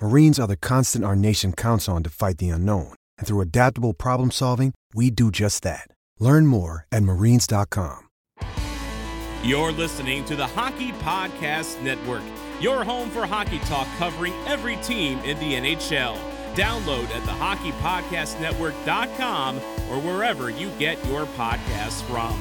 Marines are the constant our nation counts on to fight the unknown. And through adaptable problem solving, we do just that. Learn more at marines.com. You're listening to the Hockey Podcast Network, your home for hockey talk covering every team in the NHL. Download at the hockeypodcastnetwork.com or wherever you get your podcasts from.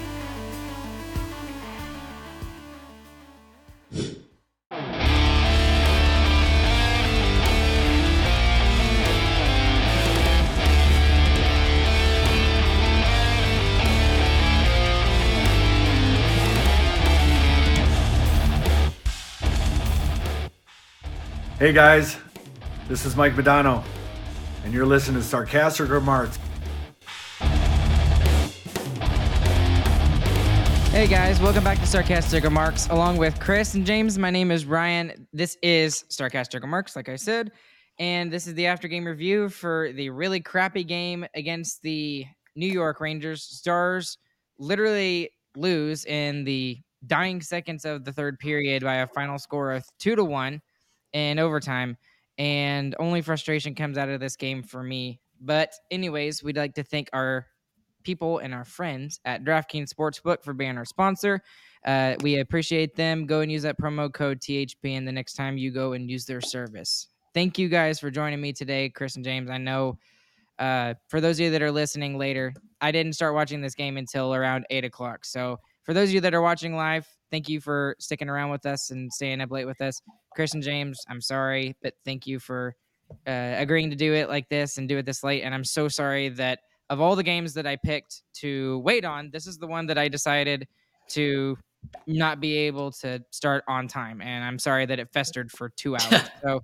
Hey guys, this is Mike Modano, and you're listening to Sarcastic Remarks. Hey guys, welcome back to Sarcastic Remarks. Along with Chris and James, my name is Ryan. This is Sarcastic Remarks, like I said, and this is the after game review for the really crappy game against the New York Rangers. Stars literally lose in the dying seconds of the third period by a final score of two to one in overtime. And only frustration comes out of this game for me. But, anyways, we'd like to thank our people and our friends at DraftKings Sportsbook for being our sponsor. Uh, we appreciate them. Go and use that promo code THPN the next time you go and use their service. Thank you guys for joining me today, Chris and James. I know uh, for those of you that are listening later, I didn't start watching this game until around eight o'clock. So for those of you that are watching live, thank you for sticking around with us and staying up late with us. Chris and James, I'm sorry, but thank you for uh, agreeing to do it like this and do it this late. And I'm so sorry that of all the games that I picked to wait on, this is the one that I decided to not be able to start on time. And I'm sorry that it festered for two hours. so,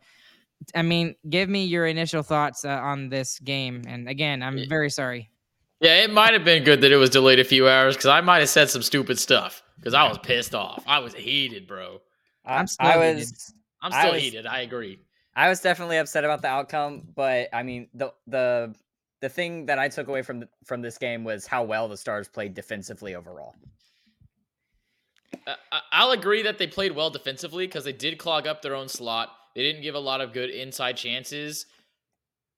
I mean, give me your initial thoughts uh, on this game. And again, I'm very sorry. Yeah, it might have been good that it was delayed a few hours because I might have said some stupid stuff because I was pissed off. I was heated, bro. I'm still I heated. was I'm I was- heated. I agree. I was definitely upset about the outcome, but I mean the the the thing that I took away from th- from this game was how well the Stars played defensively overall. Uh, I'll agree that they played well defensively because they did clog up their own slot. They didn't give a lot of good inside chances.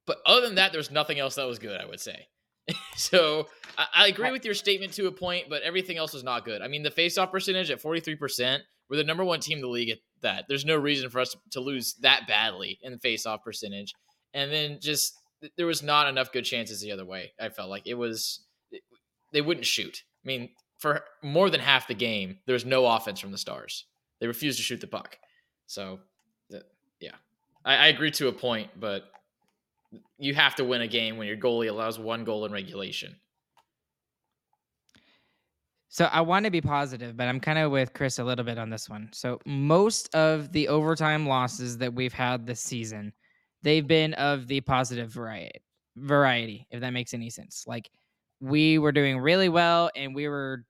But other than that, there's nothing else that was good, I would say. so I, I agree with your statement to a point, but everything else was not good. I mean, the faceoff percentage at 43%, we're the number one team in the league at that. There's no reason for us to lose that badly in the faceoff percentage. And then just there was not enough good chances the other way. I felt like it was they wouldn't shoot. I mean, for more than half the game, there was no offense from the Stars. They refused to shoot the puck. So, yeah, I, I agree to a point, but you have to win a game when your goalie allows one goal in regulation. So I want to be positive, but I'm kind of with Chris a little bit on this one. So most of the overtime losses that we've had this season, they've been of the positive variety. Variety, if that makes any sense. Like we were doing really well, and we were,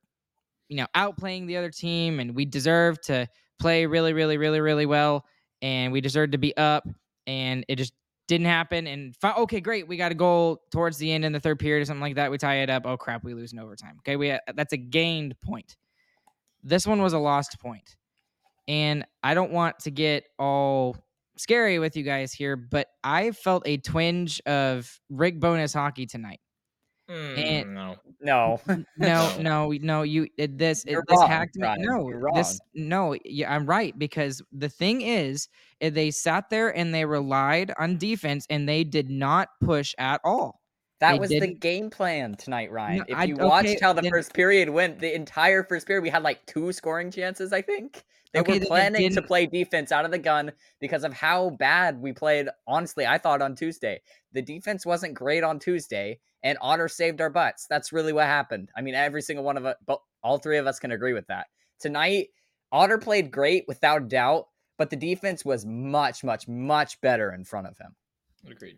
you know, outplaying the other team, and we deserved to play really, really, really, really well, and we deserved to be up, and it just didn't happen. And fi- okay, great, we got a goal towards the end in the third period or something like that. We tie it up. Oh crap, we lose in overtime. Okay, we uh, that's a gained point. This one was a lost point. And I don't want to get all scary with you guys here, but I felt a twinge of Rick Bowness hockey tonight. And- Mm, no. No. No, no, no. You it, this it, this wrong, hacked me. No, this no. Yeah, I'm right because the thing is, eh, they sat there and they relied on defense and they did not push at all. That They was the didn't- game plan tonight, Ryan. No, if I- you watched okay, how the then- first period went, the entire first period, we had like two scoring chances, I think. They Okay, were it planning to play defense out of the gun because of how bad we played. Honestly, I thought on Tuesday. The defense wasn't great on Tuesday, and Otter saved our butts. That's really what happened. I mean, every single one of us, but all three of us can agree with that. Tonight, Otter played great without doubt, but the defense was much, much, much better in front of him. Agreed.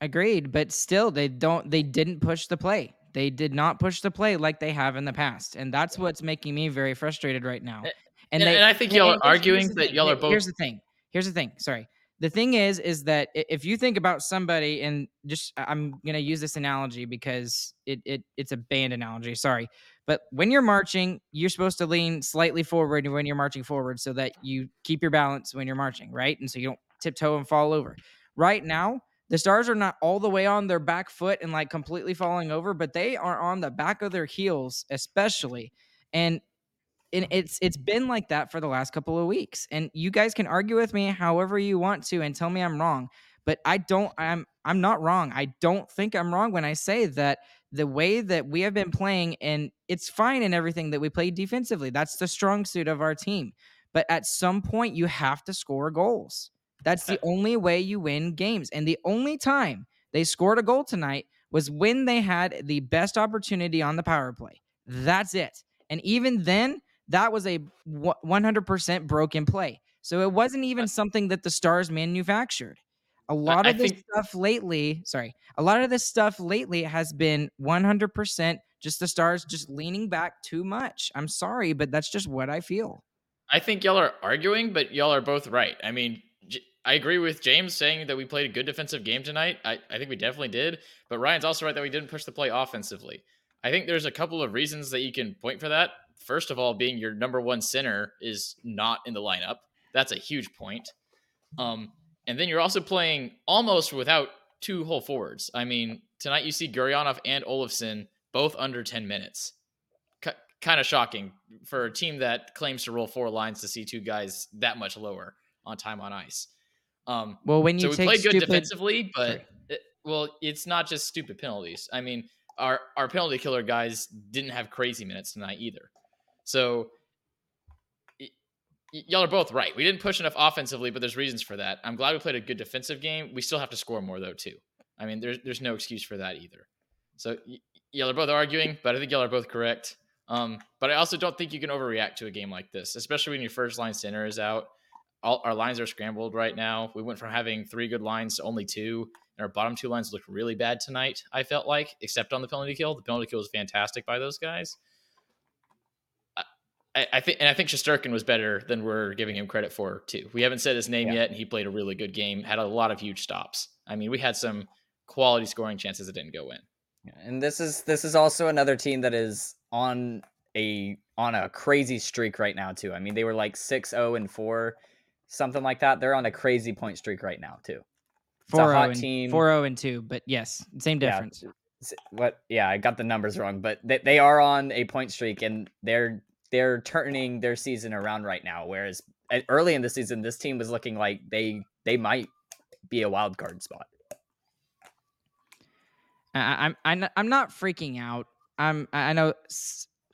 Agreed, but still, they don't. They didn't push the play. They did not push the play like they have in the past, and that's what's making me very frustrated right now. Eh, And, and- they, and I think y'all are and here's- here's arguing that y'all are both. Here's the thing. Here's the thing. Sorry. The thing is, is that if you think about somebody, and just I'm gonna use this analogy because it, it it's a band analogy. Sorry, but when you're marching, you're supposed to lean slightly forward when you're marching forward, so that you keep your balance when you're marching, right? And so you don't tiptoe and fall over. Right now, the stars are not all the way on their back foot and like completely falling over, but they are on the back of their heels, especially. And and it's it's been like that for the last couple of weeks. And you guys can argue with me however you want to and tell me I'm wrong, but I don't I'm I'm not wrong. I don't think I'm wrong when I say that the way that we have been playing and it's fine in everything that we play defensively. That's the strong suit of our team. But at some point you have to score goals. That's the only way you win games. And the only time they scored a goal tonight was when they had the best opportunity on the power play. That's it. And even then, that was a 100% broken play. So it wasn't even something that the Stars manufactured. A lot I of this think- stuff lately, sorry, a lot of this stuff lately has been 100% just the Stars just leaning back too much. I'm sorry, but that's just what I feel. I think y'all are arguing, but y'all are both right. I mean, J- I agree with James saying that we played a good defensive game tonight. I, I think we definitely did. But Ryan's also right that we didn't push the play offensively. I think there's a couple of reasons that you can point for that. First of all, being your number one center is not in the lineup. That's a huge point. Um, and then you're also playing almost without two whole forwards. I mean, tonight you see Gurianov and Olofsson both under 10 minutes. K- kind of shocking for a team that claims to roll four lines to see two guys that much lower on time on ice. Um, Well, when you so we played good stupid, defensively, but it, well, it's not just stupid penalties. I mean, our our penalty killer guys didn't have crazy minutes tonight either. So y- y'all are both right. We didn't push enough offensively, but there's reasons for that. I'm glad we played a good defensive game. We still have to score more though too. I mean, there's there's no excuse for that either. So y- y'all are both arguing, but I think y'all are both correct. Um, but I also don't think you can overreact to a game like this, especially when your first line center is out. All our lines are scrambled right now. We went from having three good lines to only two, and our bottom two lines looked really bad tonight. I felt like, except on the penalty kill. The penalty kill was fantastic by those guys. I- I, I think, and I think Shesterkin was better than we're giving him credit for too. We haven't said his name Yeah. yet, and he played a really good game. Had a lot of huge stops. I mean, we had some quality scoring chances that didn't go in. Yeah, And this is this is also another team that is on a on a crazy streak right now too. I mean, they were like 6-0 and 4, something like that. They're on a crazy point streak right now too. It's a 4 hot and, team. 4 and 2, but yes, same difference. s- What yeah, I got the numbers wrong, but they, they are on a point streak and they're they're turning their season around right now whereas uh, early in the season this team was looking like they they might be a wild card spot. I, I'm I'm not- I'm not freaking out. I'm I I know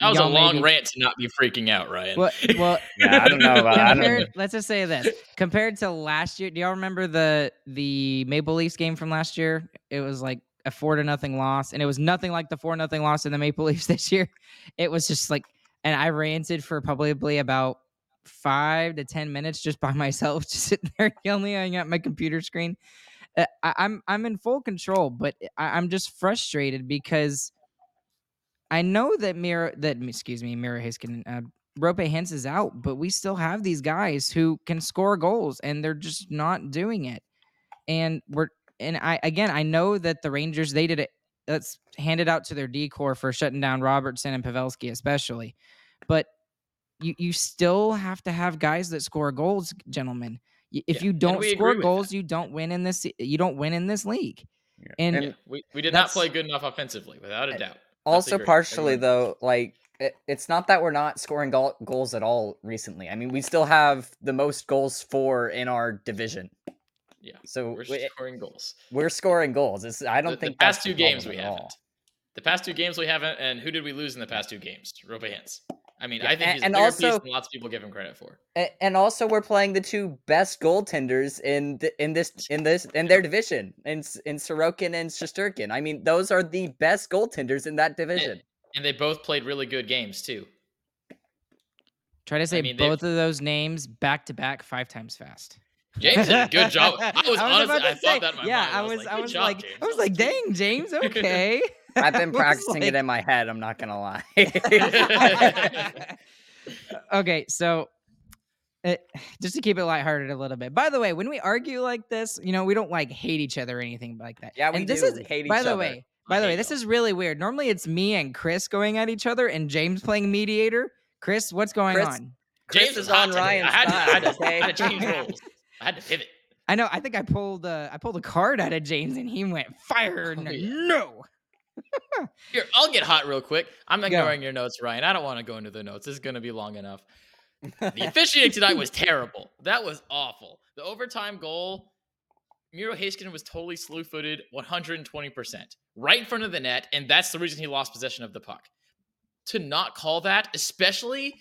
That was a long be- rant to not be freaking out, Ryan. Well, well, Yeah, I don't know about I don't compared, let's just say this: compared to last year, do y'all remember the the Maple Leafs game from last year? It was like a four to nothing loss, and it was nothing like the four nothing loss in the Maple Leafs this year. It was just like, and I ranted for probably about five to ten minutes just by myself, just sitting there yelling at my computer screen. Uh, I, I'm I'm in full control, but I, I'm just frustrated because I know that Mira that excuse me, Mira Haskin, uh, Roope Hintz is out, but we still have these guys who can score goals, and they're just not doing it. And we're and I again, I know that the Rangers they did it. Let's hand it out to their decor for shutting down Robertson and Pavelski, especially. But you you still have to have guys that score goals, gentlemen. If Yeah, you don't score goals, you don't win in this. You don't win in this league. Yeah. And, And- we, we did not play good enough offensively, without a doubt. also partially Everyone though like it, it's not that we're not scoring goal, goals at all recently i mean we still have the most goals for in our division Yeah, so we're we- eh, scoring goals. we're scoring goals it's, i don't the, think the past two games we haven't. all. The past two games we haven't, and who did we lose in the past two games? Roope Hintz. I mean, Yeah, I think a- he's a and bigger also- piece than lots of people give him credit for. And also we're playing the two best goaltenders in the, in this in this in their division in in Sorokin and Shesterkin. I mean, those are the best goaltenders in that division. And they both played really good games too. try to say mean, both of those names back to back five times fast. James did a good job. I was, honestly, about to I say- thought that in my yeah, mind. I was, I was job, like, James. I was like, dang, James, okay. I've been practicing like- it in my head. I'm not gonna lie. okay, so it, just to keep it lighthearted a little bit. By the way, when we argue like this, you know, we don't like hate each other or anything like that. Yeah, we and this do is hate by each the other. way. I By the way, hate this y'all. is really weird. Normally, it's me and Chris going at each other, and James playing mediator. Chris, what's going Chris- on? Chris James is was hot on today. Ryan's I had, to, I, had to, side. I had to change roles. I had to pivot. I know. I think I pulled uh, I pulled a card out of James, and he went fire. Oh, no, yeah. no. Here, I'll get hot real quick. I'm ignoring your notes, Ryan. I don't want to go into the notes. This is going to be long enough. The officiating tonight was terrible. That was awful. The overtime goal, Miro Haskin was totally slew footed 120%, right in front of the net, and that's the reason he lost possession of the puck. To not call that, especially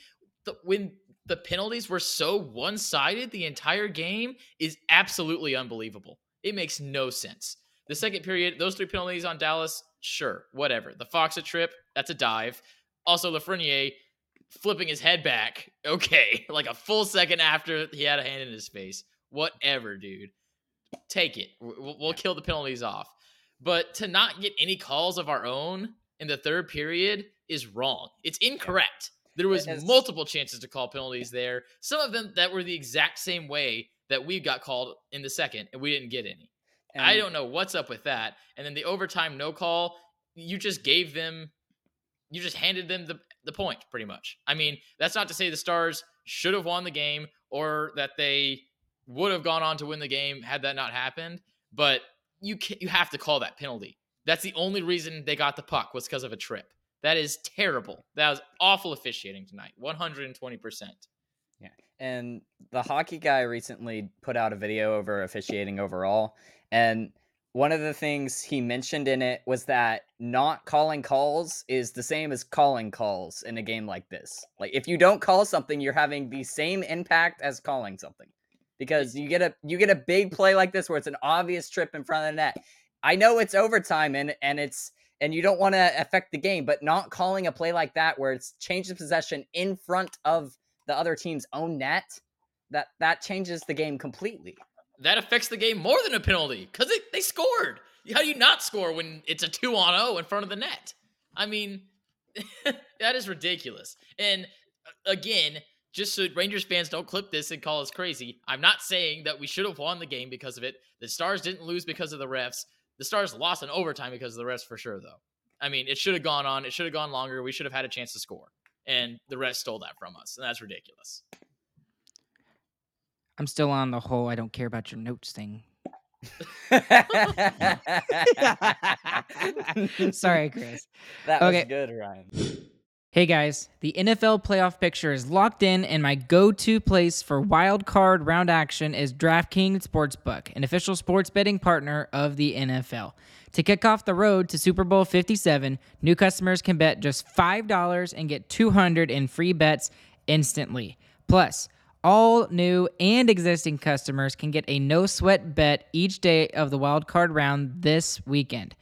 the, when the penalties were so one sided the entire game, is absolutely unbelievable. It makes no sense. The second period, those three penalties on Dallas, sure, whatever. The Foxa trip, that's a dive. Also, Lafreniere flipping his head back, okay, like a full second after he had a hand in his face. Whatever, dude. Take it. We'll, we'll kill the penalties off. But to not get any calls of our own in the third period is wrong. It's incorrect. There was multiple chances to call penalties there. Some of them that were the exact same way that we got called in the second, and we didn't get any. I don't know what's up with that. And then the overtime no call, you just gave them, you just handed them the, the point pretty much. I mean, that's not to say the Stars should have won the game or that they would have gone on to win the game had that not happened, but you can, you have to call that penalty. That's the only reason they got the puck was because of a trip. That is terrible. That was awful officiating tonight. 120%. Yeah, and the hockey guy recently put out a video over officiating overall. And one of the things he mentioned in it was that not calling calls is the same as calling calls in a game like this. Like if you don't call something, you're having the same impact as calling something. Because you get a you get a big play like this where it's an obvious trip in front of the net. I know it's overtime and and it's and you don't want to affect the game, but not calling a play like that where it's changes possession in front of the other team's own net, that that changes the game completely. That affects the game more than a penalty because they scored. How do you not score when it's a two on zero in front of the net? I mean, that is ridiculous. And uh, again, just so Rangers fans don't clip this and call us crazy, I'm not saying that we should have won the game because of it. The Stars didn't lose because of the refs. The Stars lost in overtime because of the refs for sure, though. I mean, it should have gone on. It should have gone longer. We should have had a chance to score. And the refs stole that from us. And that's ridiculous. I'm still on the whole I don't care about your notes thing. Sorry, Chris. That Okay. was good, Ryan. Hey guys, the NFL playoff picture is locked in, and my go to place for wild card round action is DraftKings Sportsbook, an official sports betting partner of the NFL. To kick off the road to Super Bowl 57, new customers can bet just $5 and get 200 in free bets instantly. Plus, all new and existing customers can get a no sweat bet each day of the wild card round this weekend.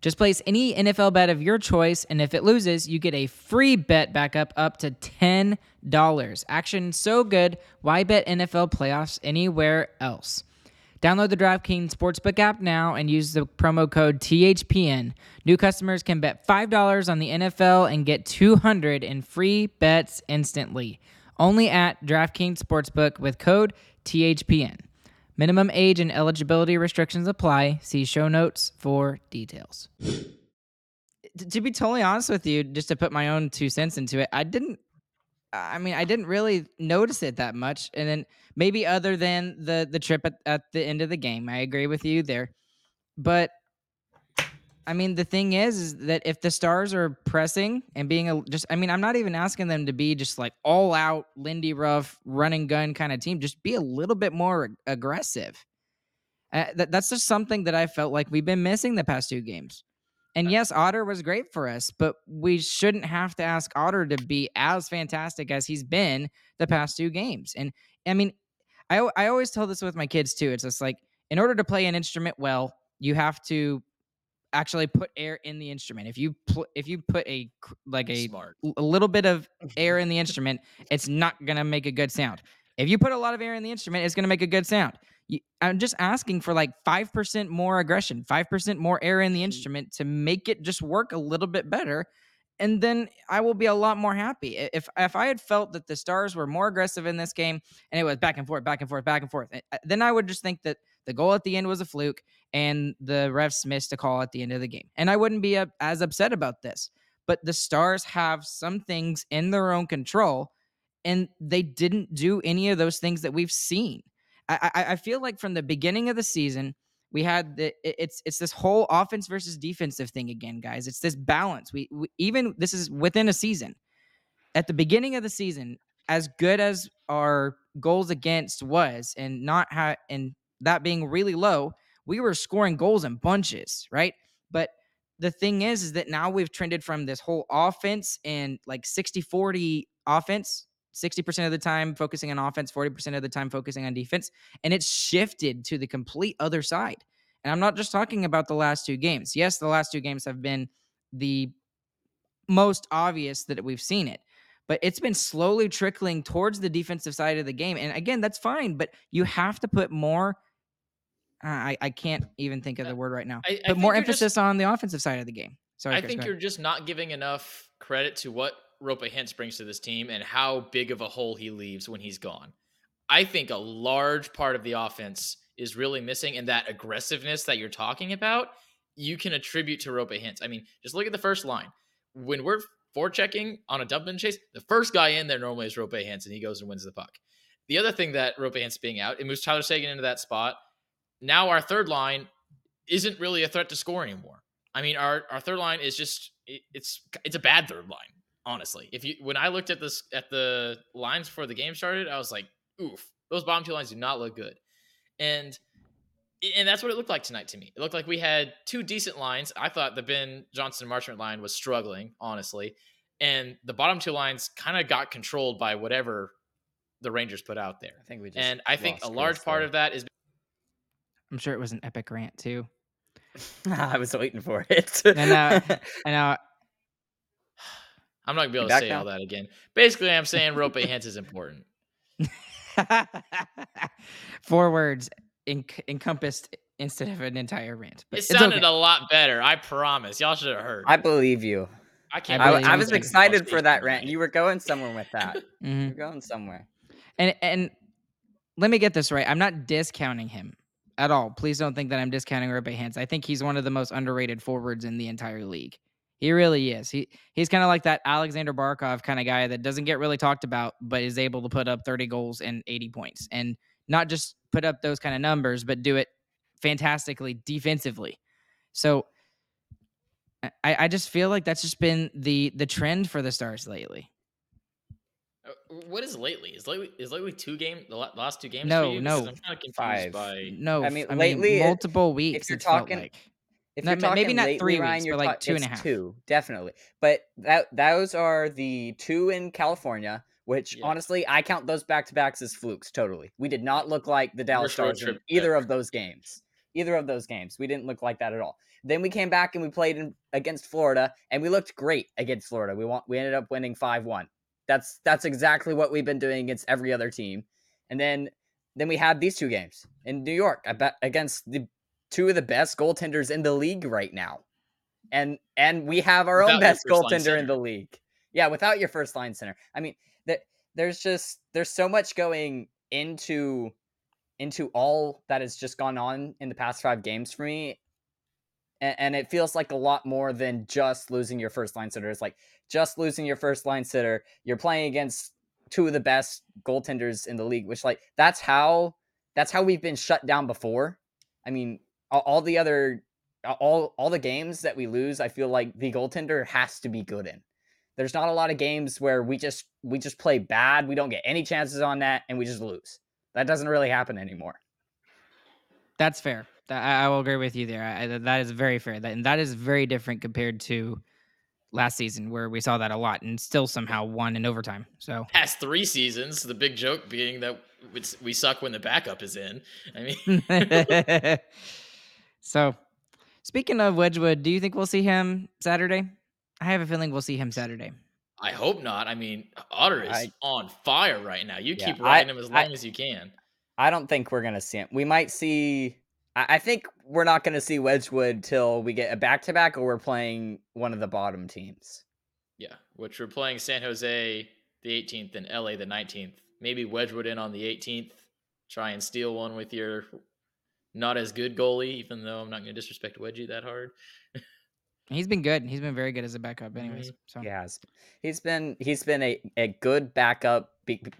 Just place any NFL bet of your choice, and if it loses, you get a free bet backup up to $10. Action so good, why bet NFL playoffs anywhere else? Download the DraftKings Sportsbook app now and use the promo code THPN. New customers can bet $5 on the NFL and get 200 in free bets instantly. Only at DraftKings Sportsbook with code THPN. Minimum age and eligibility restrictions apply. See show notes for details. To be totally honest with you, just to put my own two cents into it, I didn't I mean, I didn't really notice it that much. And then maybe other than the the trip at, at the end of the game. I agree with you there. But I mean, the thing is, is that if the stars are pressing and being a just, I mean, I'm not even asking them to be just like all out Lindy Ruff running gun kind of team. Just be a little bit more aggressive. Uh, that, that's just something that I felt like we've been missing the past two games. And yes, Otter was great for us, but we shouldn't have to ask Otter to be as fantastic as he's been the past two games. And I mean, I I always tell this with my kids too. It's just like in order to play an instrument well, you have to actually put air in the instrument. If you pl- if you put a like a Smart. a little bit of air in the instrument, it's not gonna make a good sound. If you put a lot of air in the instrument, it's gonna make a good sound. You, I'm just asking for like five percent more aggression, five percent more air in the instrument to make it just work a little bit better, and then I will be a lot more happy. If if I had felt that the Stars were more aggressive in this game and it was back and forth, back and forth, back and forth, eh, then I would just think that the goal at the end was a fluke and the refs missed a call at the end of the game. And I wouldn't be as upset about this. But the Stars have some things in their own control, and they didn't do any of those things that we've seen. I, I, I feel like from the beginning of the season, we had the it's it's this whole offense versus defensive thing again, guys. It's this balance. We, we even this is within a season. At the beginning of the season, as good as our goals against was, and not how and that being really low, we were scoring goals in bunches, right? But the thing is, is that now we've trended from this whole offense and like 60 40 offense, 60% of the time focusing on offense, 40% of the time focusing on defense. And it's shifted to the complete other side. And I'm not just talking about the last two games. Yes, the last two games have been the most obvious that we've seen it but it's been slowly trickling towards the defensive side of the game. And again, that's fine, but you have to put more I, I can't even think of the word right now. I, I but more emphasis just, on the offensive side of the game. Sorry, I Chris, think you're just not giving enough credit to what Roope Hintz brings to this team and how big of a hole he leaves when he's gone. I think a large part of the offense is really missing, and that aggressiveness that you're talking about, you can attribute to Roope Hintz. I mean, just look at the first line. When we're forechecking on a dump and chase, the first guy in there normally is Roope Hintz, and he goes and wins the puck. The other thing that Roope Hintz being out, it moves Tyler Seguin into that spot now our third line isn't really a threat to score anymore. I mean, our our third line is just it, it's it's a bad third line, honestly. If you when I looked at this at the lines before the game started, I was like, oof, those bottom two lines do not look good. And and that's what it looked like tonight to me. It looked like we had two decent lines. I thought the Benn Johnston Marchment line was struggling, honestly. And the bottom two lines kind of got controlled by whatever the Rangers put out there. I think we and I think a large part of that is I'm sure it was an epic rant too. I was waiting for it. and uh, I know. I'm not gonna be able to say now? all that again. Basically, I'm saying Roope Hintz is important. Four words enc- encompassed instead of an entire rant. But it sounded okay. a lot better. I promise. Y'all should have heard. I believe you. I can't. I, I was excited for that rant. You were going somewhere with that. mm-hmm. You're going somewhere. And and let me get this right. I'm not discounting him at all. Please don't think that I'm discounting Roope Hintz. I think he's one of the most underrated forwards in the entire league. He really is. He he's kind of like that Aleksander Barkov kind of guy that doesn't get really talked about, but is able to put up 30 goals and 80 points, and not just put up those kind of numbers, but do it fantastically defensively. So I, I just feel like that's just been the the trend for the Stars lately. Uh, what is lately? Is lately is lately two game the last two games? No, no, I'm kind of confused Five. by. No, I mean I lately mean, multiple weeks. If you're talking, like. if you're talking maybe not lately, three Ryan, weeks, you're but like ta- two and a half. Two, definitely. But that those are the two in California. Which yeah. honestly, I count those back to backs as flukes. Totally, we did not look like the Dallas Stars in either of those games. Either of those games, we didn't look like that at all. Then we came back and we played in, against Florida, and we looked great against Florida. We want we ended up winning five one. That's that's exactly what we've been doing against every other team. And then then we had these two games in New York I bet against the two of the best goaltenders in the league right now. And and we have our without own best goaltender in the league. Yeah, without your first line center. I mean, that there's just there's so much going into into all that has just gone on in the past 5 games for me and, and it feels like a lot more than just losing your first line sitter. It's like just losing your first line sitter. You're playing against two of the best goaltenders in the league, which like that's how that's how we've been shut down before. I mean, all, all the other all all the games that we lose, I feel like the goaltender has to be good in. There's not a lot of games where we just we just play bad, we don't get any chances on that, and we just lose. That doesn't really happen anymore. That's fair. I, I will agree with you there. I, that is very fair. That, and that is very different compared to last season where we saw that a lot and still somehow won in overtime. So past three seasons, the big joke being that we suck when the backup is in. I mean, so speaking of Wedgwood, do you think we'll see him Saturday? I have a feeling we'll see him Saturday. I hope not. I mean, Otter is I, on fire right now. You yeah, keep riding I, him as long I, as you can. I don't think we're gonna see him. We might see I think we're not going to see Wedgwood till we get a back to back, or we're playing one of the bottom teams. Yeah, which we're playing San Jose the 18th and LA the 19th. Maybe Wedgwood in on the 18th. Try and steal one with your not as good goalie, even though I'm not going to disrespect Wedgie that hard. He's been good. He's been very good as a backup, anyways. Mm-hmm. So he has. He's been he's been a, a good backup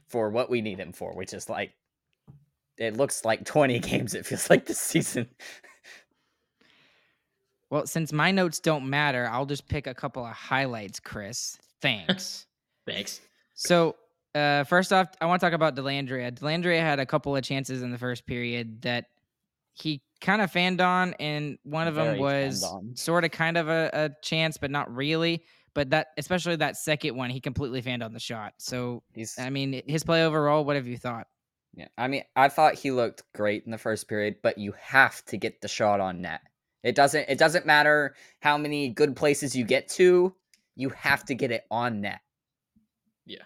for what we need him for, which is like it looks like 20 games it feels like this season. Well since my notes don't matter i'll just pick a couple of highlights chris. Thanks. Thanks. So uh, first off i want to talk about dellandrea dellandrea had a couple of chances in the first period that he kind of fanned on and one of Very them was sort of kind of a, a chance but not really. But that especially that second one he completely fanned on the shot. So He's, i mean his play overall what have you thought yeah, I mean, I thought he looked great in the first period, but you have to get the shot on net. It doesn't. It doesn't matter how many good places you get to. You have to get it on net. Yeah,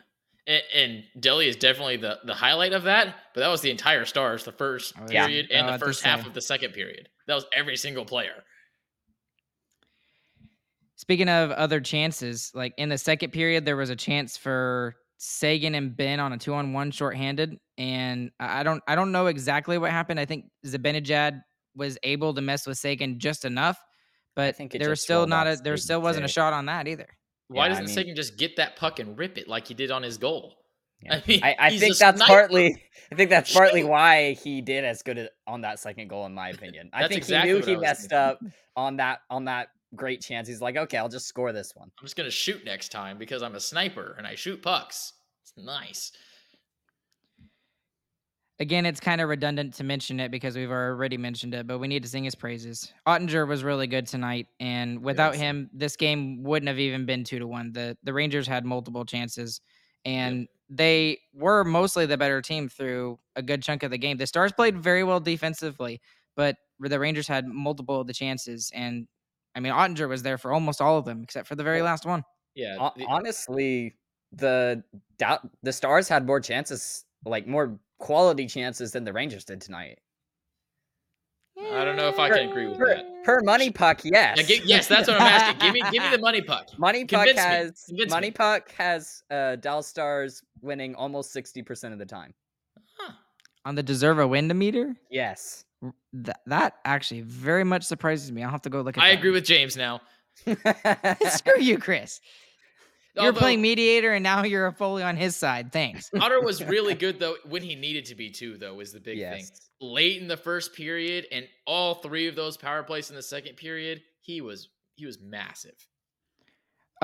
and, and Delhi is definitely the the highlight of that. But that was the entire Stars, the first oh, period and oh, the uh, first half of the second period. That was every single player. Speaking of other chances, like in the second period, there was a chance for Seguin and Benn on a two on one shorthanded, and I don't I don't know exactly what happened. I think Zibanejad was able to mess with Seguin just enough, but I think there was still not a there still wasn't a shot on that either. Why yeah, doesn't I mean, Seguin just get that puck and rip it like he did on his goal? Yeah. I, mean, I, I think that's sniper. partly. I think that's partly why he did as good on that second goal, in my opinion. I think exactly he knew he messed thinking. up on that on that great chance. He's like, okay, I'll just score this one. I'm just gonna shoot next time because I'm a sniper and I shoot pucks. It's nice. Again, it's kind of redundant to mention it because we've already mentioned it, but we need to sing his praises. Oettinger was really good tonight, and without yes. him, this game wouldn't have even been two to one. The the Rangers had multiple chances, and yep. they were mostly the better team through a good chunk of the game. The Stars played very well defensively, but the Rangers had multiple of the chances, and I mean, Oettinger was there for almost all of them except for the very last one. Yeah, the, honestly, the doubt the Stars had more chances, like more quality chances than the Rangers did tonight. I don't know if I can agree with per, that. Per money puck, yes. Yeah, give, yes, that's what I'm asking. give me, give me the money puck. Money puck has money me. puck has uh, Dallas Stars winning almost sixty percent of the time. Huh. On the deserve a win meter? Yes. That that actually very much surprises me. I'll have to go look at. I that. agree with James now. Screw you, Chris. You're Although, playing mediator, and now you're fully on his side. Thanks. Otter was really good though when he needed to be too. Though was the big yes. thing. Late in the first period, and all three of those power plays in the second period, he was he was massive.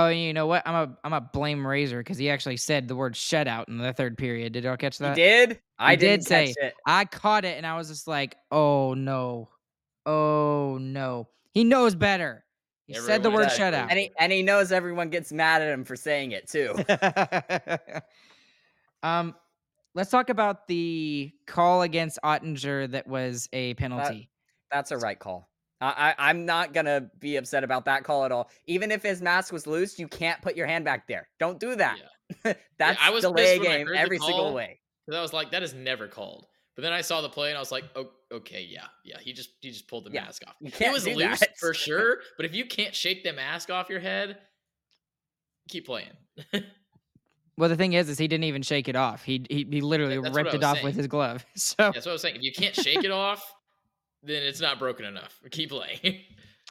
Oh, you know what? I'm a I'm a blame Razor because he actually said the word shutout in the third period. Did y'all catch that? He did. I did say it. I caught it, and I was just like, "Oh no, oh no." He knows better. He Everyone said the word shutout. And he, and he knows everyone gets mad at him for saying it too. um, let's talk about the call against Oettinger that was a penalty. That, that's a right call. I, I, am not gonna be upset about that call at all. Even if his mask was loose, you can't put your hand back there. Don't do that. Yeah. that's yeah, I was delay game every single way. Because I was like, that is never called. But then I saw the play and I was like, oh, okay, yeah, yeah. He just he just pulled the yeah, mask off. It was loose that. for sure, but if you can't shake the mask off your head, keep playing. well, the thing is, is he didn't even shake it off. He he, he literally that's ripped it off saying. with his glove. So that's what I was saying. If you can't shake it off, then it's not broken enough. Keep playing.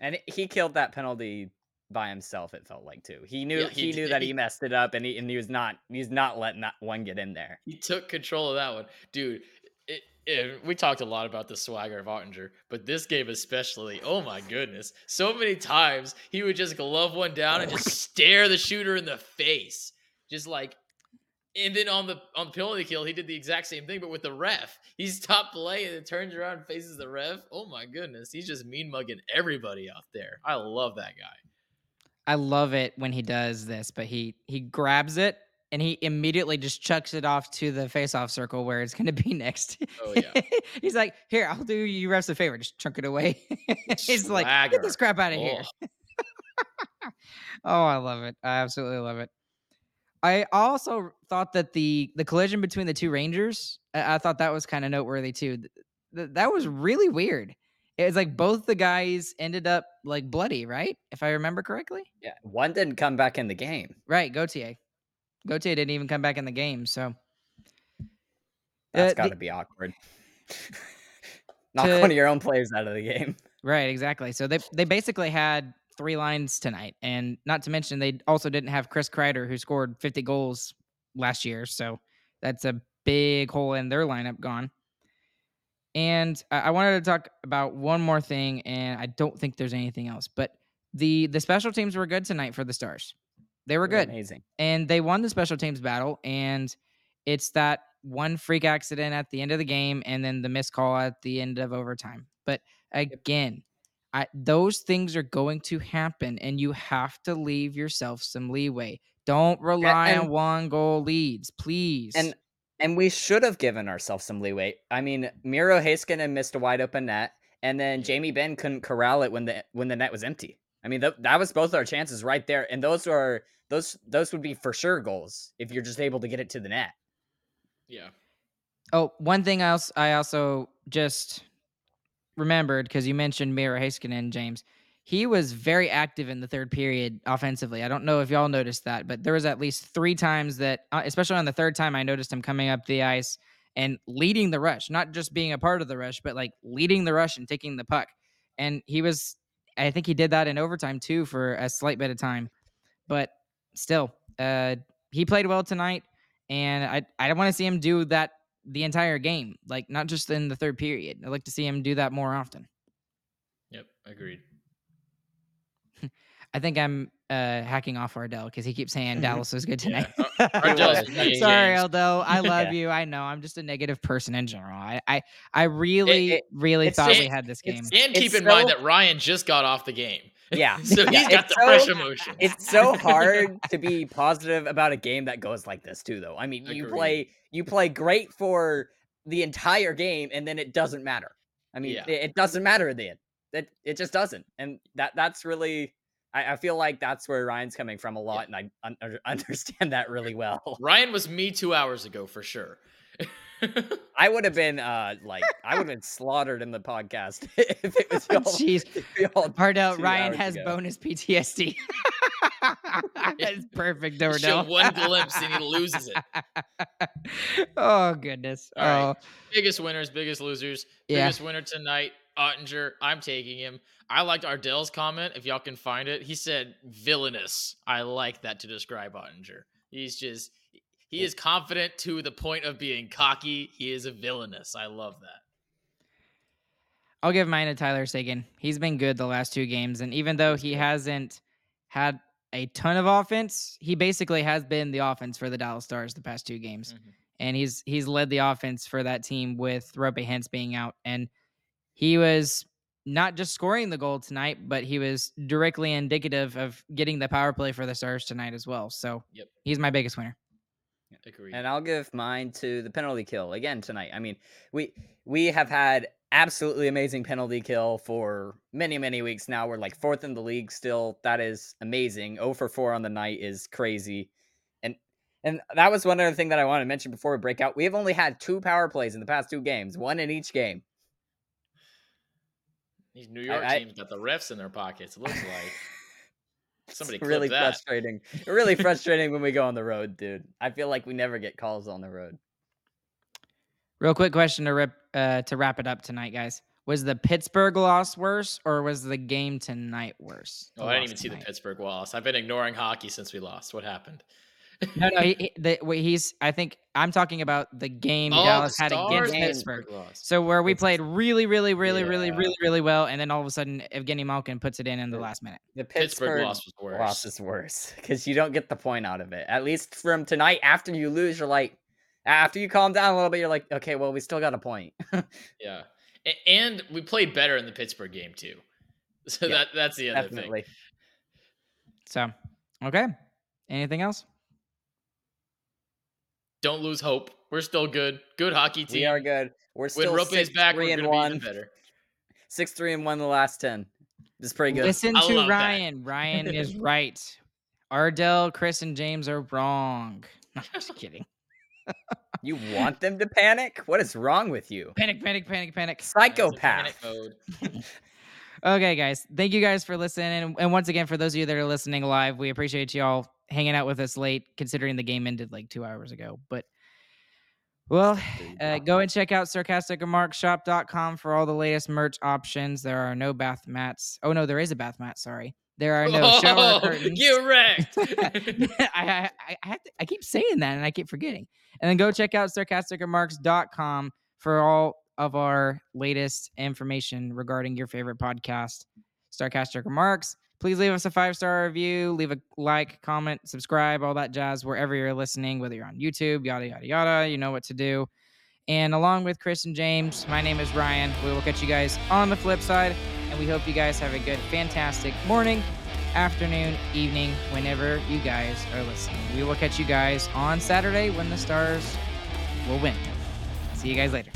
and he killed that penalty by himself. It felt like too. He knew Yeah, he, he knew that he- messed it up, and he and he was not he's not letting that one get in there. He took control of that one, dude. It, it, we talked a lot about the swagger of Oettinger, but this game especially. Oh my goodness! So many times he would just glove one down and just stare the shooter in the face, just like. And then on the on the penalty kill, he did the exact same thing, but with the ref. He's top play and then turns around and faces the ref. Oh my goodness, he's just mean mugging everybody out there. I love that guy. I love it when he does this, but he he grabs it and he immediately just chucks it off to the face-off circle where it's going to be next. Oh, yeah. He's like, "Here, I'll do you refs a favor, just chunk it away." He's like, "Get this crap out of oh. here." Oh. oh, I love it. I absolutely love it. I also thought that the the collision between the two Rangers, I, I thought that was kind of noteworthy too. Th- th- that was really weird. It was like both the guys ended up like bloody, right? If I remember correctly. Yeah, one didn't come back in the game. Right, Gautier. Gautier didn't even come back in the game, so That's Uh, got to be awkward. Knock To- one of your own players out of the game. right, exactly. So they they basically had three lines tonight, and not to mention they also didn't have Chris Kreider, who scored 50 goals last year. So that's a big hole in their lineup gone. And I, wanted to talk about one more thing, and I don't think there's anything else, but the the special teams were good tonight for the Stars. They were good. Amazing. and they won the special teams battle and it's that one freak accident at the end of the game and then the missed call at the end of overtime but again I, those things are going to happen and you have to leave yourself some leeway don't rely on one goal leads please And and we should have given ourselves some leeway. I mean, Miro Heiskanen missed a wide open net, and then Jamie Benn couldn't corral it when the when the net was empty. I mean, th- that was both our chances right there, and those are those those would be for sure goals if you're just able to get it to the net. Yeah. Oh, one thing else I also just remembered because you mentioned Miro Heiskanen, James. He was very active in the third period offensively. I don't know if y'all noticed that, but there was at least three times that, uh, especially on the third time, I noticed him coming up the ice and leading the rush, not just being a part of the rush, but like leading the rush and taking the puck. And he was, I think he did that in overtime too for a slight bit of time. But still, uh, he played well tonight and I I don't want to see him do that the entire game, like not just in the third period. I'd like to see him do that more often. Yep. Agreed. I think I'm uh, hacking off Ardell because he keeps saying Dallas was good tonight. Ardell's was. Sorry, James. Ardell. I love Yeah. you. I know. I'm just a negative person in general. I I, I really it- really it's thought we had this game. And keep It's in mind that Ryan just got off the game. Yeah, So yeah, he's got it's the fresh so- emotion. It's so hard to be positive about a game that goes like this too, though. I mean, you play you play great for the entire game, and then it doesn't matter. I mean, Yeah. it, it doesn't matter at the end. It it just doesn't, and that that's really. I, I feel like that's where Ryan's coming from a lot, and I un- understand that really well. Ryan was me two hours ago for sure. I would have been uh like I would have been slaughtered in the podcast if it was y'all. Jeez. if y'all Ardell, Ryan has ago. Bowness PTSD. That's perfect, show one glimpse and he loses it. oh goodness. All right. oh, biggest winners, biggest losers. Yeah. Biggest winner tonight, Oettinger. I'm taking him. I liked Ardell's comment. If y'all can find it, he said villainous. I like that to describe Oettinger. He's just he is confident to the point of being cocky. He is a villainous. I love that. I'll give mine to Tyler Seguin. He's been good the last two games, and even though he hasn't had a ton of offense, he basically has been the offense for the Dallas Stars the past two games, Mhm. and he's he's led the offense for that team with Roope Hintz being out, and he was not just scoring the goal tonight, but he was directly indicative of getting the power play for the Stars tonight as well. So Yep. he's my biggest winner. Agreed. And I'll give mine to the penalty kill again tonight. I mean, we we have had absolutely amazing penalty kill for many many weeks now. We're like fourth in the league still. That is amazing. 0 for 4 on the night is crazy. And and that was one other thing that I want to mention before we break out. We have only had two power plays in the past two games, one in each game. These New York I- teams got the refs in their pockets. It looks like somebody It's really that. frustrating. really frustrating when we go on the road, dude. I feel like we never get calls on the road. Real quick question to rip uh, to wrap it up tonight, guys. Was the Pittsburgh loss worse or was the game tonight worse? Oh, I didn't loss even see the? Pittsburgh loss. I've been ignoring hockey since we lost. What happened? No, no, he, he- the, wait, he's. I think I'm talking about the game Oh, Dallas the had against Pittsburgh. So where we played really, really, really, really, Yeah. really, really well, and then all of a sudden Evgeny Malkin puts it in in the last minute. The Pittsburgh Pittsburgh loss was worse. loss is worse because you don't get the point out of it. At least from tonight, after you lose, you're like, after you calm down a little bit, you're like, okay, well, we still got a point. Yeah, and we played better in the Pittsburgh game too. So Yeah, that that's the other Definitely. thing. So, okay. Anything else? Don't lose hope. We're still good. Good hockey team. We are good. We're When still Roope six, is back, three we're and gonna be one. better. Six, three and one the last ten. It's pretty good. Listen I to love that. Ryan. Ryan is right. Ardell, Chris, and James are wrong. I'm just kidding. You want them to panic? What is wrong with you? Panic, panic, panic, panic. Psychopath. Panic mode. Okay, guys. Thank you guys for listening. And, and once again, for those of you that are listening live, we appreciate you all hanging out with us late, considering the game ended like two hours ago. But, well, uh, go and check out sarcasticremarkshop.com for all the latest merch options. There are no bath mats. Oh, no, there is a bath mat. Sorry. There are no shower Oh, curtains. Get wrecked. I, I, I, to, I keep saying that and I keep forgetting. And then go check out sarcasticremarks.com for all of our latest information regarding your favorite podcast, Sarcastic Remarks. Please leave us a five star review, leave a like, comment, subscribe, all that jazz wherever you're listening, whether you're on YouTube, yada, yada, yada. You know what to do. And along with Chris and James, my name is Ryan. We will catch you guys on the flip side. And we hope you guys have a good, fantastic morning, afternoon, evening, whenever you guys are listening. We will catch you guys on Saturday when the Stars will win. See you guys later.